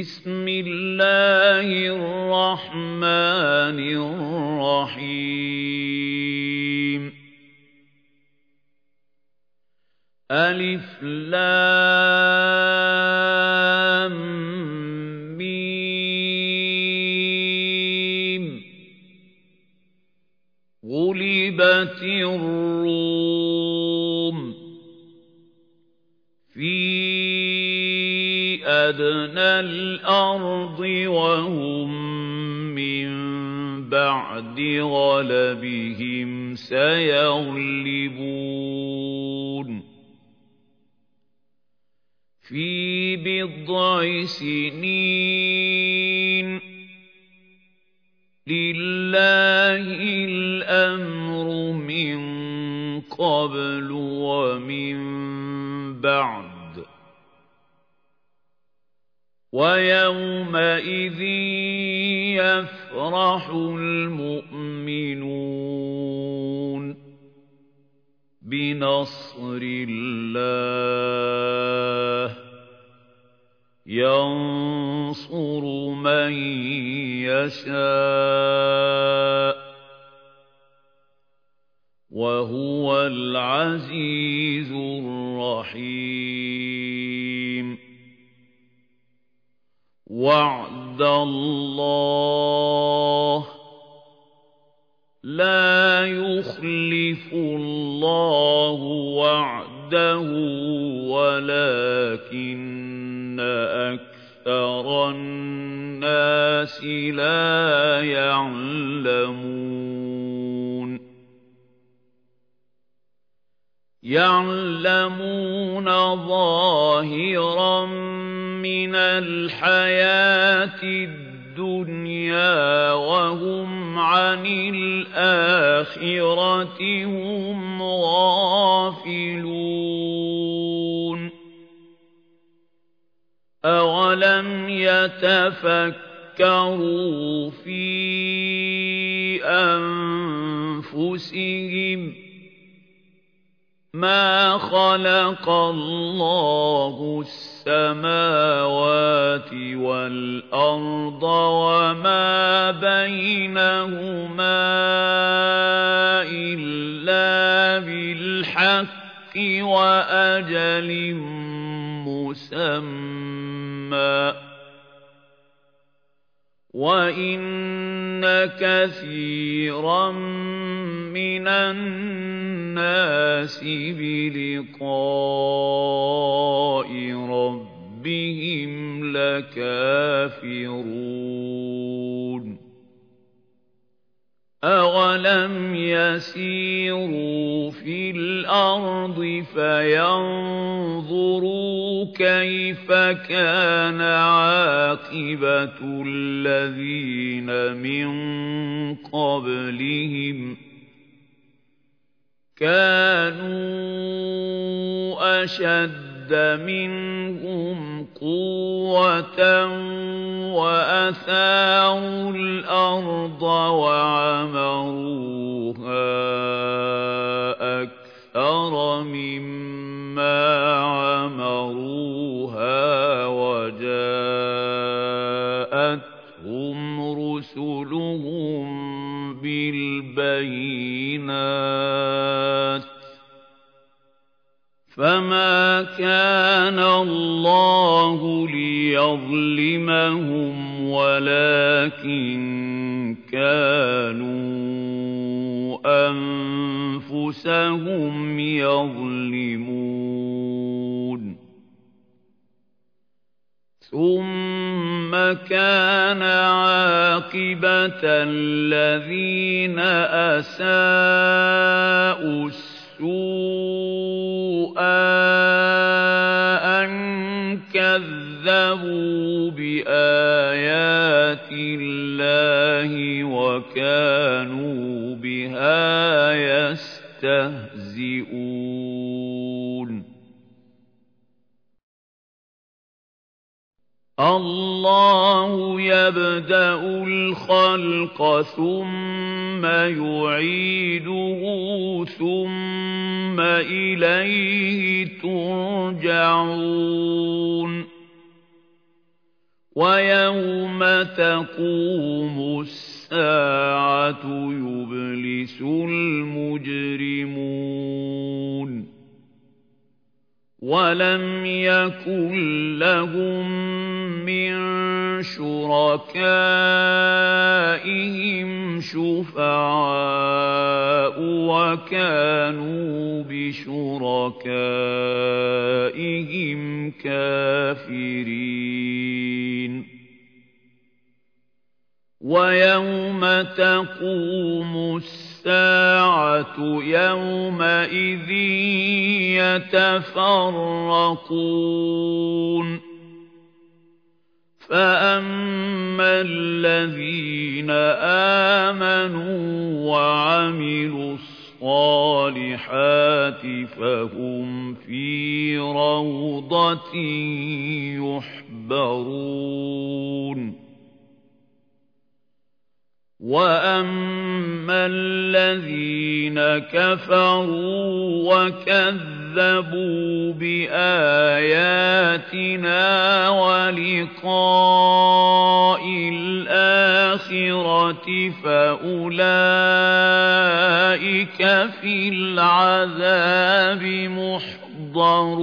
بسم الله الرحمن الرحيم. ألف لام ميم. غلبت الروم أدنى الأرض وهم من بعد غلبهم سيغلبون في بضع سنين لله الأمر من قبل ومن بعد ويومئذ يفرح المؤمنون بنصر الله. ينصر من يشاء وهو العزيز الرحيم. وعد الله لا يخلف الله وعده ولكن أكثر الناس لا يعلمون يعلمون ظاهرا من الحياة الدنيا وهم عن الآخرة هم غافلون. أولم يتفكروا في أنفسهم ما خلق الله السماوات والأرض وما بينهما إلا بالحق وأجل مسمى وَإِنَّ كَثِيرًا مِنَ النَّاسِ بِلِقَاءِ رَبِّهِمْ لَكَافِرُونَ أَوَلَمْ يَسِيرُوا فِي الْأَرْضِ فَيَنظُرُوا كَيْفَ كَانَ عَاقِبَةُ الَّذِينَ مِن قَبْلِهِمْ كَانُوا أَشَدَّ مِنْهُمْ قُوَّةً وَأَثَارُوا الْأَرْضَ وَعَمَرُوهَا عَاقِبَةَ الَّذِينَ أَسَاءُوا السُّوءَ أَن كَذَّبُوا بِآيَاتِ اللَّهِ وَكَانُوا بِهَا يَسْتَهْزِئُونَ. الله يبدأ الخلق ثم يعيده ثم إليه ترجعون. وَيَوْمَ تَقُومُ السَّاعَةُ يُبْلِسُ الْمُجْرِمُونَ. وَلَمْ يَكُن لَّهُم مِّن شُرَكَائِهِمْ شُفَعَاءُ وَكَانُوا بِشُرَكَائِهِمْ كَافِرِينَ وَيَوْمَ تَقُومُ السَّاعَةُ يَوْمَئِذٍ يَتَفَرَّقُونَ. فَأَمَّا الَّذِينَ آمَنُوا وَعَمِلُوا الصَّالِحَاتِ فَهُمْ فِي رَوْضَةٍ يُحْبَرُونَ. وَأَمَّا الَّذِينَ كَفَرُوا وَكَذَّبُوا بِآيَاتِنَا وَلِقَاءِ الْآخِرَةِ فَأُولَٰئِكَ فِي الْعَذَابِ مُحْضَرُونَ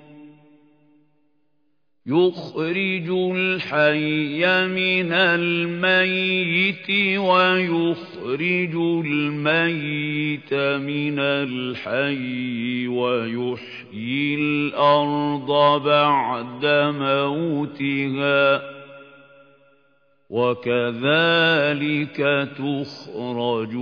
يُخْرِجُ الْحَيَّ مِنَ الْمَيِّتِ وَيُخْرِجُ الْمَيِّتَ مِنَ الْحَيِّ وَيُحْيِي الْأَرْضَ بَعْدَ مَوْتِهَا وَكَذَلِكَ تُخْرَجُونَ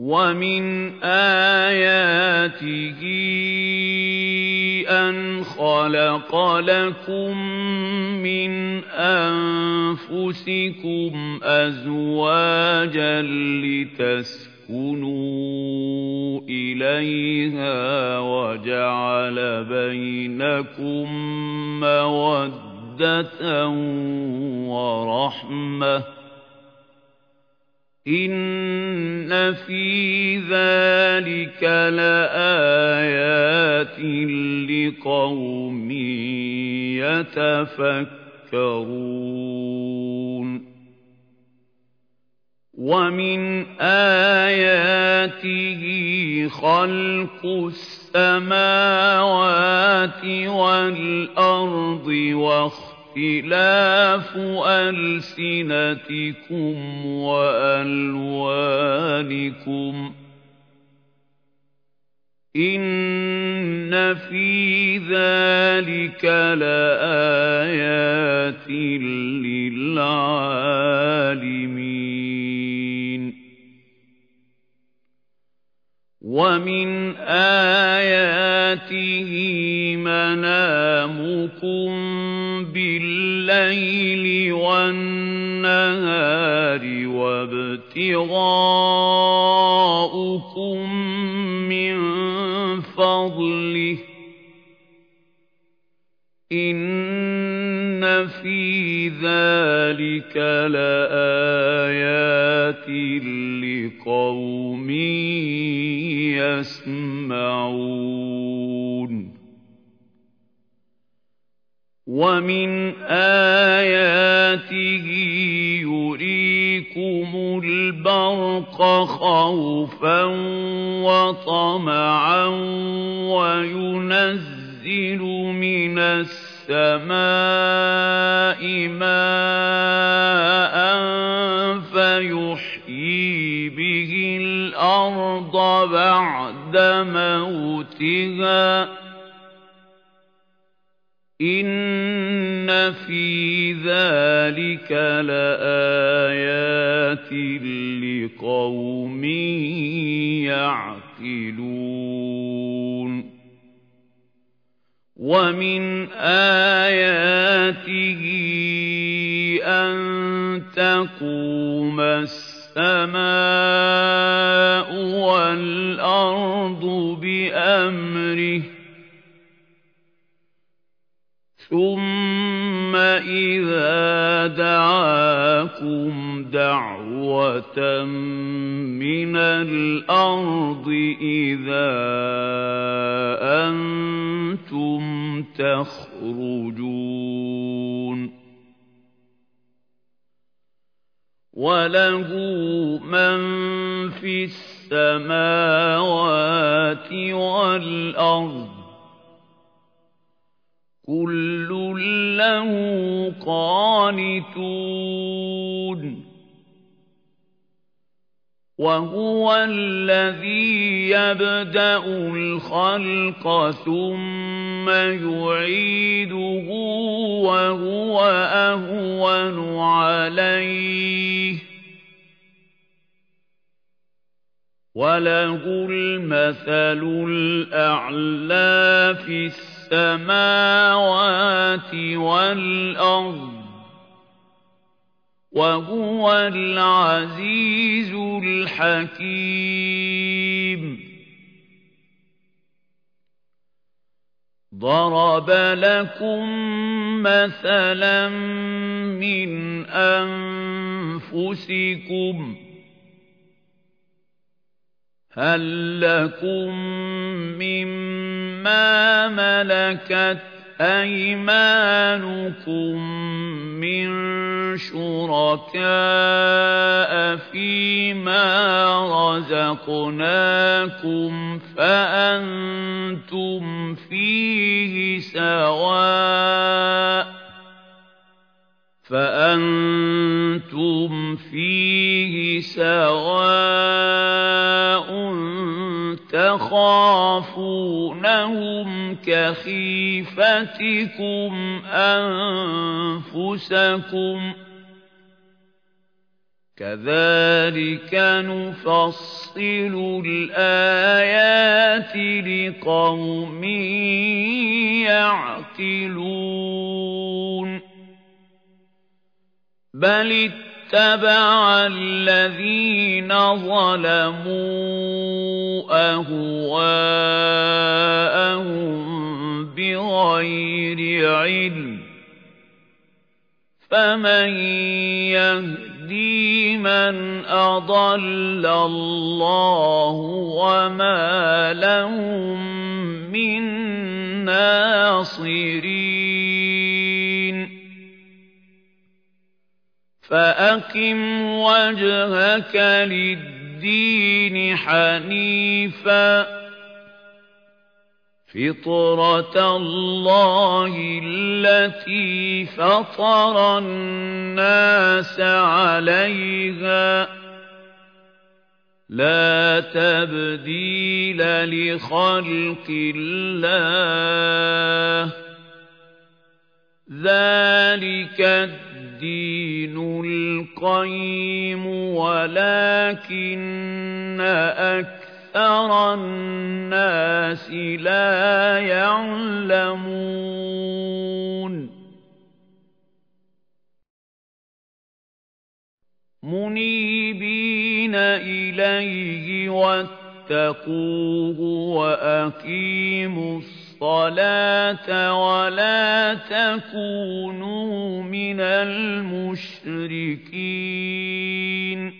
وَمِنْ آيَاتِهِ أَنْ خَلَقَ لَكُم مِّنْ أَنفُسِكُمْ أَزْوَاجًا لِّتَسْكُنُوا إِلَيْهَا وَجَعَلَ بَيْنَكُم مَّوَدَّةً وَرَحْمَةً إِنَّ فِي ذَلِكَ لَآيَاتٍ لِقَوْمٍ يَتَفَكَّرُونَ وَمِنْ آيَاتِهِ خَلْقُ السَّمَاوَاتِ وَالْأَرْضِ اخْتِلَافُ أَلْسِنَتِكُمْ وَأَلْوَانِكُمْ إِنَّ فِي ذَلِكَ لَآيَاتٍ لِّلْعَالِمِينَ وَمِنْ آيَاتِهِ مَنَامُكُم بِاللَّيْلِ وَالنَّهَارِ وَابْتِغَاؤُكُم مِّن فَضْلِهِ ۚ. إِنَّ فِي ذَٰلِكَ لَآيَاتٍ لِّقَوْمٍ يَسْمَعُونَ. وَمِنْ آيَاتِهِ يُرِيكُمُ الْبَرْقَ خَوْفًا وَطَمَعًا وَيُنَزِّلُ يُنَزِّلُ مِنَ السَّمَاءِ مَاءً فَيُحْيِي بِهِ الْأَرْضَ بَعْدَ مَوْتِهَا إِنَّ فِي ذَلِكَ لَآيَاتٍ لِقَوْمٍ يَعْقِلُونَ وَمِنْ آيَاتِهِ أَن تَقُومَ السَّمَاءُ وَالْأَرْضُ بِأَمْرِهِ ثُمَّ إِذَا دَعَاكُمْ دَعْوَةً مِنَ الْأَرْضِ إِذَا أَنتُمْ تَخْرُجُونَ وَلَهُ مَن فِي السَّمَاوَاتِ وَالْأَرْضِ كُلٌّ لَّهُ قَانِتُونَ. وَهُوَ الَّذِي يَبْدَأُ الْخَلْقَ ثُمَّ يُعِيدُهُ وَهُوَ أَهْوَنُ عَلَيْهِ. وَلَهُ الْمَثَلُ الْأَعْلَى فِي السَّمَاوَاتِ وَالْأَرْضِ وَهُوَ الْعَزِيزُ الْحَكِيمُ ضَرَبَ لَكُم مَّثَلًا مِّنْ أَنفُسِكُمْ ۖ هَل لَّكُم مِّمَّا مَلَكَتْ أَيْمَانُكُم مِّن شُرَكَاءَ فِيمَا رَزَقْنَاكُمْ فَأَنتُمْ فِيهِ سَوَاءٌ فَأَنتُمْ فِيهِ سَوَاءٌ تَخَافُونَهُمْ كَخِيفَتِكُمْ أَنفُسَكُمْ ۚ كَذَٰلِكَ نُفَصِّلُ الْآيَاتِ لِقَوْمٍ يَعْقِلُونَ بَلِ اتَّبَعَ الَّذِينَ ظَلَمُوا أَهْوَاءَهُم بِغَيْرِ عِلْمٍ ۖ. فَمَن يَهْدِي مَنْ أَضَلَّ اللَّهُ وَمَا لَهُم مِّن نَّاصِرِينَ فَأَقِمْ وَجْهَكَ لِلدِّينِ حَنِيفًا ۚ. فِطْرَتَ اللَّهِ الَّتِي فَطَرَ النَّاسَ عَلَيْهَا ۚ. لَا تَبْدِيلَ لِخَلْقِ اللَّهِ ۚ. ذَٰلِكَ الدِّينُ الْقَيِّمُ وَلَٰكِنَّ أَكْثَرَ النَّاسِ لَا يَعْلَمُونَ. مُنِيبِينَ إِلَيْهِ وَاتَّقُوهُ وَأَقِيمُوا الصَّلَاةَ وَلَا تَكُونُوا مِنَ الْمُشْرِكِينَ.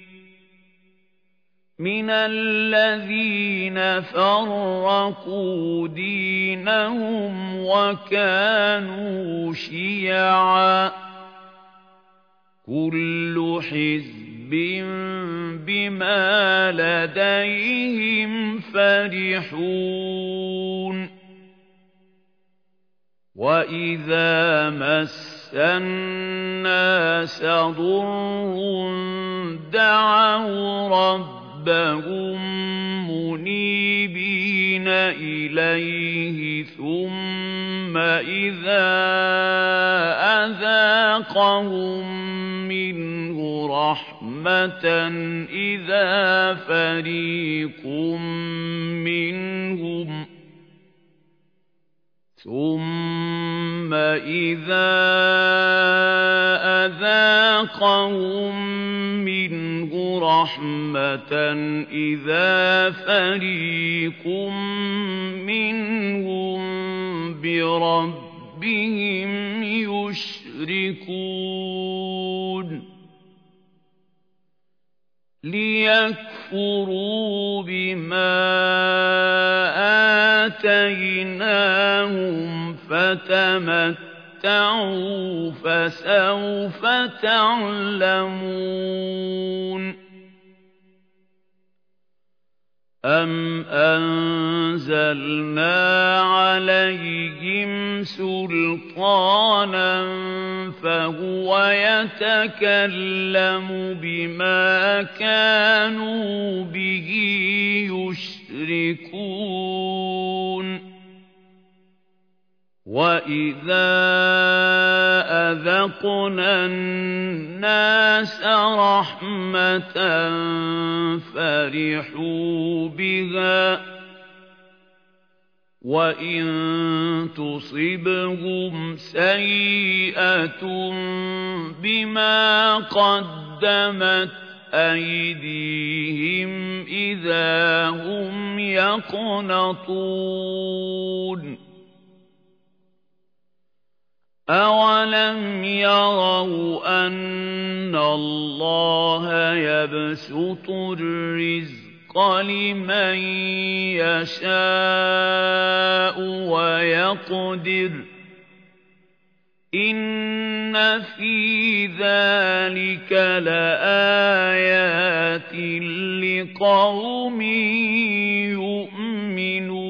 مِنَ الَّذِينَ فَرَّقُوا دِينَهُمْ وَكَانُوا شِيَعًا ۖ. كُلُّ حِزْبٍ بِمَا لَدَيْهِمْ فَرِحُونَ. وَإِذَا مَسَّ النَّاسَ ضُرٌّ دَعَوْا رَبَّهُم مُّنِيبِينَ إِلَيْهِ ثُمَّ إِذَا أَذَاقَهُم مِّنْهُ رَحْمَةً إِذَا فَرِيقٌ مِّنْهُمْ ثُمَّ إِذَا أَذَاقَهُم مِّنْهُ رَحْمَةً إِذَا فَرِيقٌ مِّنْهُم بِرَبِّهِمْ يُشْرِكُونَ لِيَكْفُرُوا بِمَا آتَيْنَاهُمْ فَتَمَتَّعُوا فَسَوْفَ تَعْلَمُونَ أَمْ أَنزَلْنَا عَلَيْهِمْ سُلْطَانًا فَهُوَ يَتَكَلَّمُ بِمَا كَانُوا بِهِ يُشْرِكُونَ وَإِذَا أَذَقْنَا النَّاسَ رَحْمَةً فَرِحُوا بِهَا وَإِن تُصِبْهُمْ سَيِّئَةٌ بِمَا قَدَّمَتْ أَيْدِيهِمْ إِذَا هُمْ يَقْنَطُونَ أَوَلَمْ يَرَوْا أَنَّ اللَّهَ يَبْسُطُ الرِّزْقَ لِمَن يَشَاءُ وَيَقْدِرُ إِنَّ فِي ذَلِكَ لَآيَاتٍ لِقَوْمٍ يُؤْمِنُونَ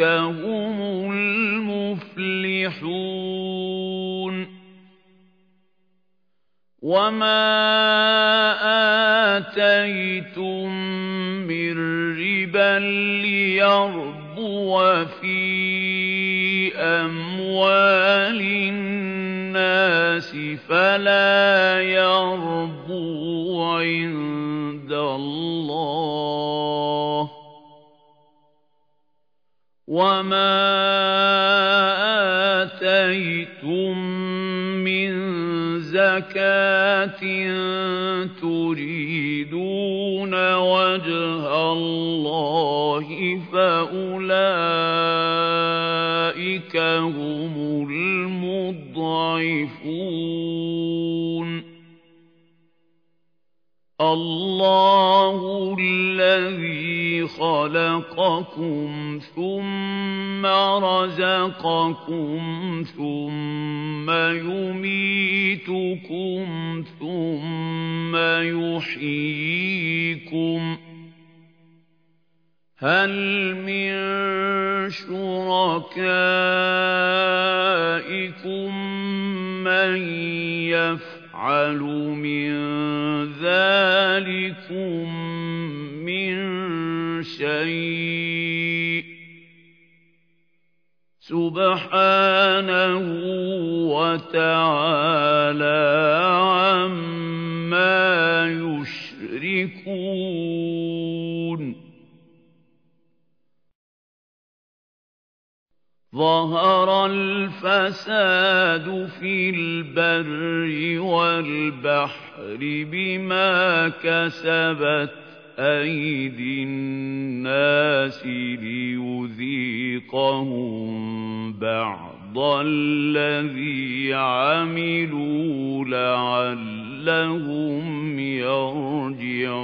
هُمُ الْمُفْلِحُونَ وَمَا آتَيْتُم مِّن رِّبًا لِّيَرْبُوَ فِي أَمْوَالِ النَّاسِ فَلَا يَرْبُو عِندَ اللَّهِ ۖ وَمَا آتَيْتُم مِّن زَكَاةٍ تُرِيدُونَ وَجْهَ اللَّهِ فَأُولَٰئِكَ هُمُ الْمُضْعِفُونَ اللَّهُ الَّذِي خَلَقَكُمْ ثُمَّ رَزَقَكُمْ ثُمَّ يُمِيتُكُمْ ثُمَّ يُحْيِيكُمْ ۖ هَلْ مِن شُرَكَائِكُم مَّن يَفْعَلُ مِن ذَٰلِكُم مِّن شَيْءٍ ۚ. سُبْحَانَهُ وَتَعَالَىٰ عَمَّا يُشْرِكُونَ. ظَهَرَ الْفَسَادُ فِي الْبَرِّ وَالْبَحْرِ بِمَا كَسَبَتْ أَيْدِي النَّاسِ لِيُذِيقَهُم بَعْضَ الَّذِي عَمِلُوا لَعَلَّهُمْ يَرْجِعُونَ.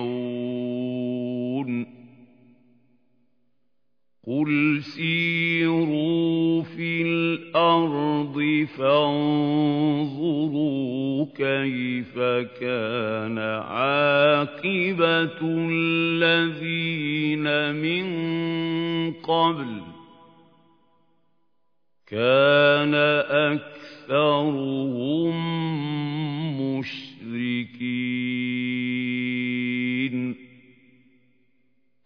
قُلْ سِيرُوا فِي الْأَرْضِ فَانظُرُوا كَيْفَ كَانَ عَاقِبَةُ الَّذِينَ مِن قَبْلُ كَانَ أَكْثَرُهُم مُشْرِكِينَ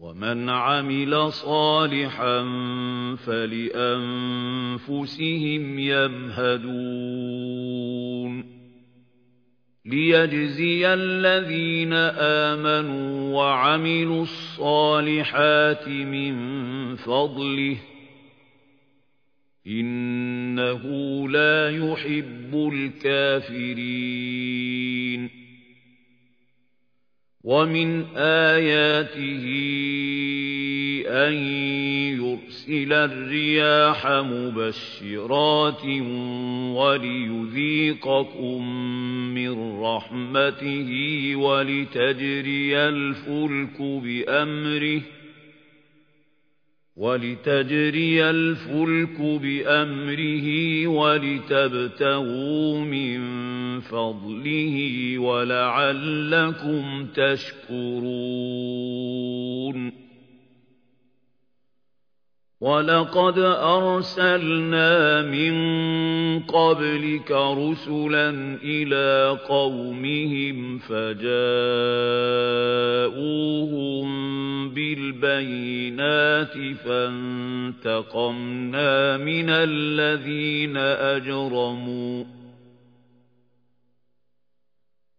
وَمَنْ عَمِلَ صَالِحًا فَلِأَنفُسِهِمْ يَمْهَدُونَ. لِيَجْزِيَ الَّذِينَ آمَنُوا وَعَمِلُوا الصَّالِحَاتِ مِنْ فَضْلِهِ. إِنَّهُ لَا يُحِبُّ الْكَافِرِينَ. وَمِنْ آيَاتِهِ أَن يُرْسِلَ الرِّيَاحَ مُبَشِّرَاتٍ وَلِيُذِيقَكُم مِّن رَّحْمَتِهِ وَلِتَجْرِيَ الْفُلْكُ بِأَمْرِهِ وَلِتَجْرِيَ الْفُلْكُ بِأَمْرِهِ وَلِتَبْتَغُوا مِن فَضْلِهِ وَلَعَلَّكُمْ تَشْكُرُونَ. وَلَقَدْ أَرْسَلْنَا مِن قَبْلِكَ رُسُلًا إِلَىٰ قَوْمِهِمْ فَجَاءُوهُم بِالْبَيِّنَاتِ فَانتَقَمْنَا مِنَ الَّذِينَ أَجْرَمُوا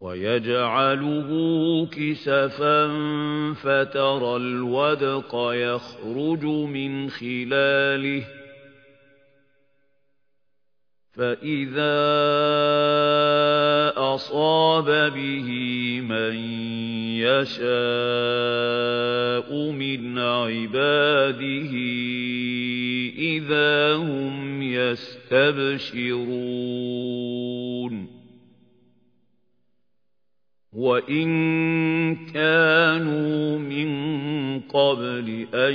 ويجعله كسفا فترى الودق يخرج من خلاله. فَإِذَا أَصَابَ بِهِ مَن يَشَاءُ مِنْ عِبَادِهِ إِذَا هُمْ يَسْتَبْشِرُونَ. وَإِن كَانُوا مِن قَبْلِ أَن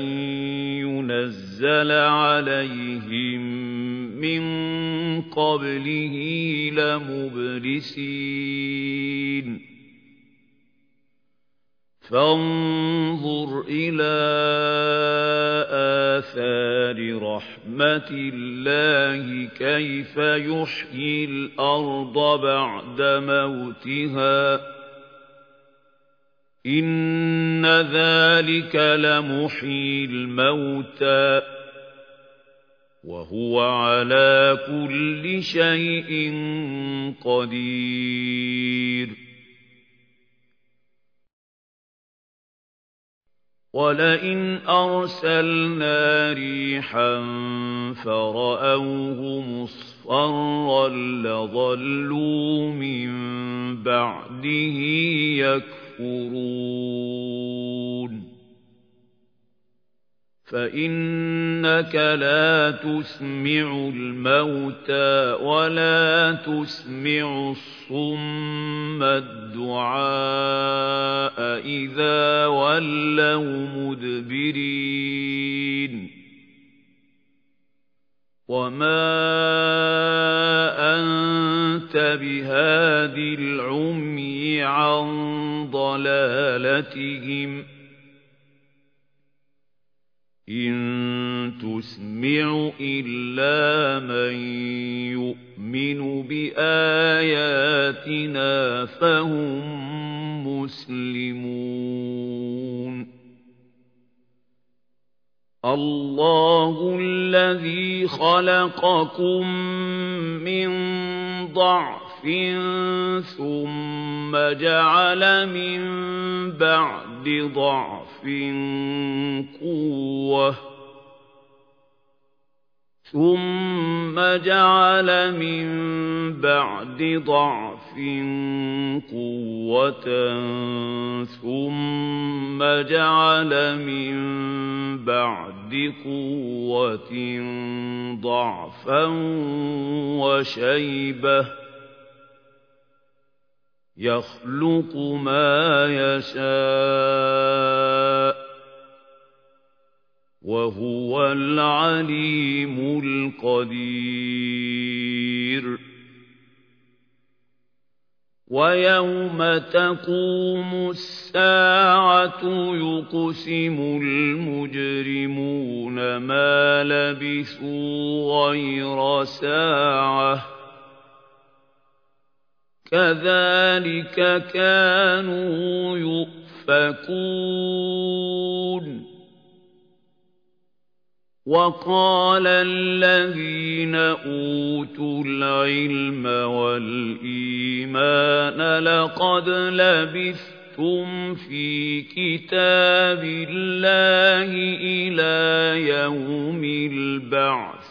يُنَزَّلَ عَلَيْهِم مِّن قَبْلِهِ لَمُبْلِسِينَ فانظُرْ إِلَىٰ آثَارِ رَحْمَةِ اللَّهِ كَيْفَ يُحْيِي الْأَرْضَ بَعْدَ مَوْتِهَا إِنَّ ذَلِكَ لَمُحْيِي الْمَوْتَى وَهُوَ عَلَى كُلِّ شَيْءٍ قَدِيرٌ. وَلَئِنْ أَرْسَلْنَا رِيحًا فَرَأَوْهُ مُصْفَرًّا لَّظَلُّوا مِن بَعْدِهِ يَكْفُرُونَ. فَإِنَّكَ لَا تُسْمِعُ الْمَوْتَىٰ وَلَا تُسْمِعُ الصُّمَّ الدُّعَاءَ إِذَا وَلَّوْا مُدْبِرِينَ وما أنت بهاد العمي عن ضلالتهم إن تسمع إلا من يؤمن بآياتنا فهم مسلمون الله الذي خلقكم من ضعف ثم جعل من بعد ضعف قوة ثم جعل من بعد ضعف قوة ثم جعل من بعد قوة ضعفا وشيبة يخلق ما يشاء وهو العليم القدير. ويوم تقوم الساعة يقسم المجرمون ما لبثوا غير ساعة. كذلك كانوا يؤفكون. وقال الذين أوتوا العلم والإيمان لقد لبثتم في كتاب الله إلى يوم البعث.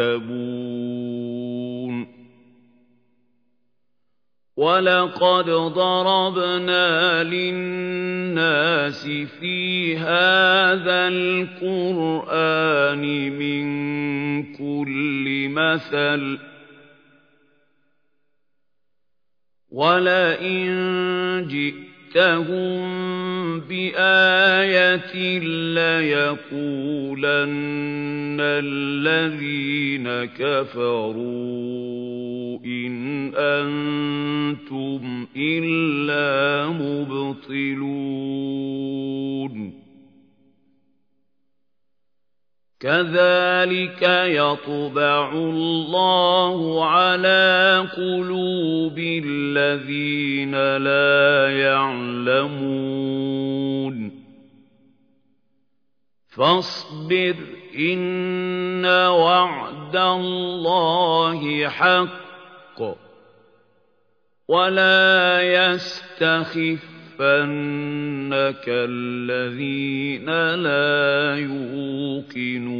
يستعتبون ولقد ضربنا للناس في هذا القرآن من كل مثل. ولئن جئتهم بآية ليقولن الذين كفروا إن أنتم إلا مبطلون. كذلك يطبع الله على قلوب الذين لا يعلمون. فاصبر إن وعد الله حق ولا يستخف يَحْسَبَنَّكَ الَّذِينَ لَا يُوقِنُونَ.